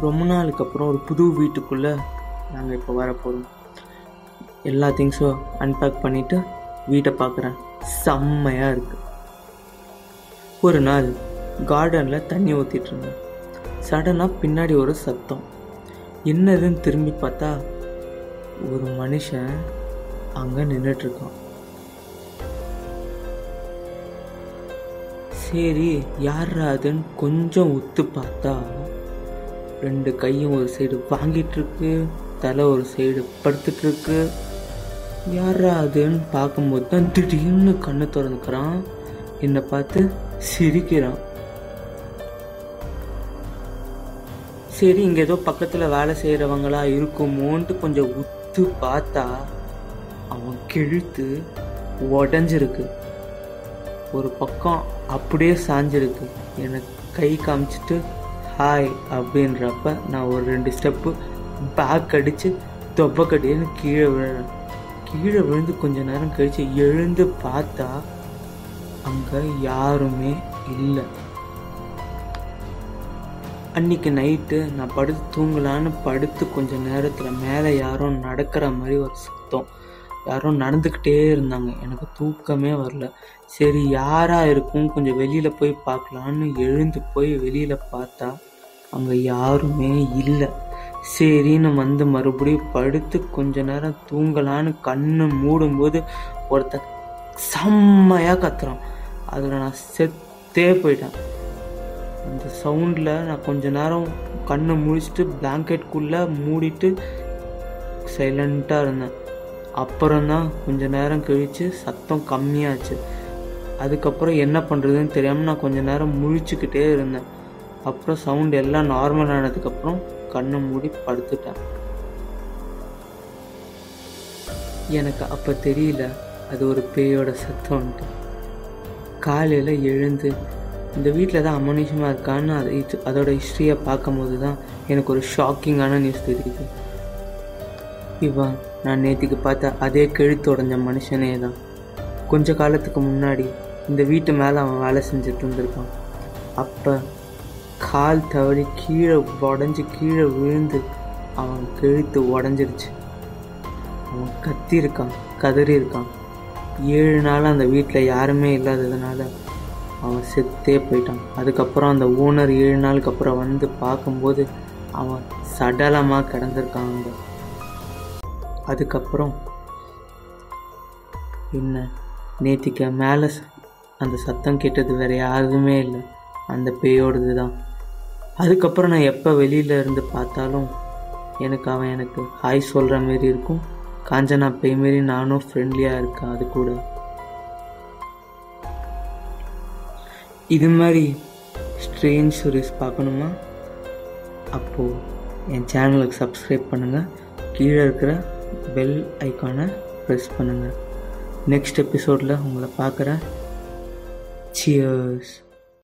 ரொம்ப நாளுக்கு அப்புறம் ஒரு புது வீட்டுக்குள்ளே நாங்கள் இப்போ வர போகிறோம் எல்லா திங்ஸும் அன்பேக் பண்ணிவிட்டு வீட்டை பார்க்குறேன் செம்மையாக இருக்குது ஒரு நாள் கார்டனில் தண்ணி ஊற்றிட்டு இருந்தேன். சடனாக பின்னாடி ஒரு சத்தம். என்னதுன்னு திரும்பி பார்த்தா ஒரு மனுஷன் அங்கே நின்றுட்டுருக்கான் சரி யார் அதுன்னு கொஞ்சம் உத்து பார்த்தா ரெண்டு கையும் ஒரு சைடு வாங்கிட்டு இருக்கு தலை ஒரு சைடு படுத்துட்டு இருக்கு யாரா அதுன்னு பார்க்கும்போது தான் திடீர்னு கண்ணு திறந்துக்கிறான். என்னை பார்த்து சிரிக்கிறான். சரி இங்கே ஏதோ பக்கத்தில் வேலை செய்கிறவங்களா இருக்குமோன்ட்டு கொஞ்சம் உத்து பார்த்தா அவன் கெழுத்து உடஞ்சிருக்கு. ஒரு பக்கம் அப்படியே சாஞ்சிருக்கு. எனக்கு கை காமிச்சிட்டு ஹாய் அப்படின்றப்ப நான் ஒரு ரெண்டு ஸ்டெப்பு பேக் அடித்து தொப்பக்கடின்னு கீழே விழுறேன். கீழே விழுந்து கொஞ்ச நேரம் கழித்து எழுந்து பார்த்தா அங்கே யாருமே இல்லை. அன்னைக்கு நைட்டு நான் படுத்து தூங்கலான்னு படுத்து கொஞ்ச நேரத்தில் மேலே யாரும் நடக்கிற மாதிரி ஒரு சத்தம். யாரோ நடந்துக்கிட்டே இருந்தாங்க. எனக்கு தூக்கமே வரல. சரி யாராக இருக்கும்? கொஞ்சம் வெளியில் போய் பார்க்கலான்னு எழுந்து போய் வெளியில் பார்த்தா அங்கே யாருமே இல்லை. சரின்னு வந்து மறுபடியும் படுத்து கொஞ்ச நேரம் தூங்கலான்னு கண்ணு மூடும்போது ஒருத்த செம்மையாக கத்துறான். அதில் நான் செத்தே போயிட்டேன். அந்த சவுண்டில் நான் கொஞ்ச நேரம் கண்ணை முழிச்சிட்டு பிளாங்கெட்குள்ளே மூடிட்டு சைலண்ட்டாக இருந்தேன். அப்புறம்தான் கொஞ்ச நேரம் கழித்து சத்தம் கம்மியாச்சு. அதுக்கப்புறம் என்ன பண்ணுறதுன்னு தெரியாமல் நான் கொஞ்ச நேரம் முழிச்சுக்கிட்டே இருந்தேன். அப்புறம் சவுண்ட் எல்லாம் நார்மல் ஆனதுக்கப்புறம் கண்ணை மூடி படுத்துட்டேன். எனக்கு அப்போ தெரியல அது ஒரு பேயோட சத்தம்ன்ட்டு. காலையில் எழுந்து இந்த வீட்டில் தான் அமனிஷமாக இருக்கான்னு அதை அதோட ஹிஸ்ட்ரியை பார்க்கும்போது தான் எனக்கு ஒரு ஷாக்கிங்கான நியூஸ் தெரியுது. இவன் நான் நேற்றுக்கு பார்த்த அதே கெழுத்து உடஞ்ச மனுஷனே தான் கொஞ்ச காலத்துக்கு முன்னாடி இந்த வீட்டு மேலே அவன் வேலை செஞ்சுட்டு இருந்திருக்கான். அப்போ கால் தவறி கீழே உடஞ்சி கீழே விழுந்து அவன் கெழுத்து உடஞ்சிருச்சு. அவன் கத்திருக்கான் கதறியிருக்கான். ஏழு நாள் அந்த வீட்டில் யாருமே இல்லாததுனால அவன் செத்தே போயிட்டான். அதுக்கப்புறம் அந்த ஓனர் ஏழு நாளுக்கு அப்புறம் வந்து பார்க்கும்போது அவன் சடலமாக கிடந்திருக்கான் அதுக்கப்புறம் என்ன? நேத்திக்கு மேலே அந்த சத்தம் கேட்டது வேறு யாருமே இல்லை. அந்த பேயோடது தான். அதுக்கப்புறம் நான் எப்போ வெளியில் இருந்து பார்த்தாலும் எனக்கு அவன் எனக்கு ஹாய் சொல்கிற மாரி இருக்கும். காஞ்சனா பேய் மாரி நானும் ஃப்ரெண்ட்லியாக இருக்கேன் அது கூட. இது மாதிரி ஸ்ட்ரேஞ்ச் ஸ்டோரிஸ் பார்க்கணுமா? அப்போது என் சேனலுக்கு சப்ஸ்கிரைப் பண்ணுங்கள் கீழே இருக்கிற பெல் ஐக்கானை ப்ரெஸ் பண்ணுங்கள் நெக்ஸ்ட் எபிசோடில் உங்களை பார்க்குறேன். சியர்ஸ்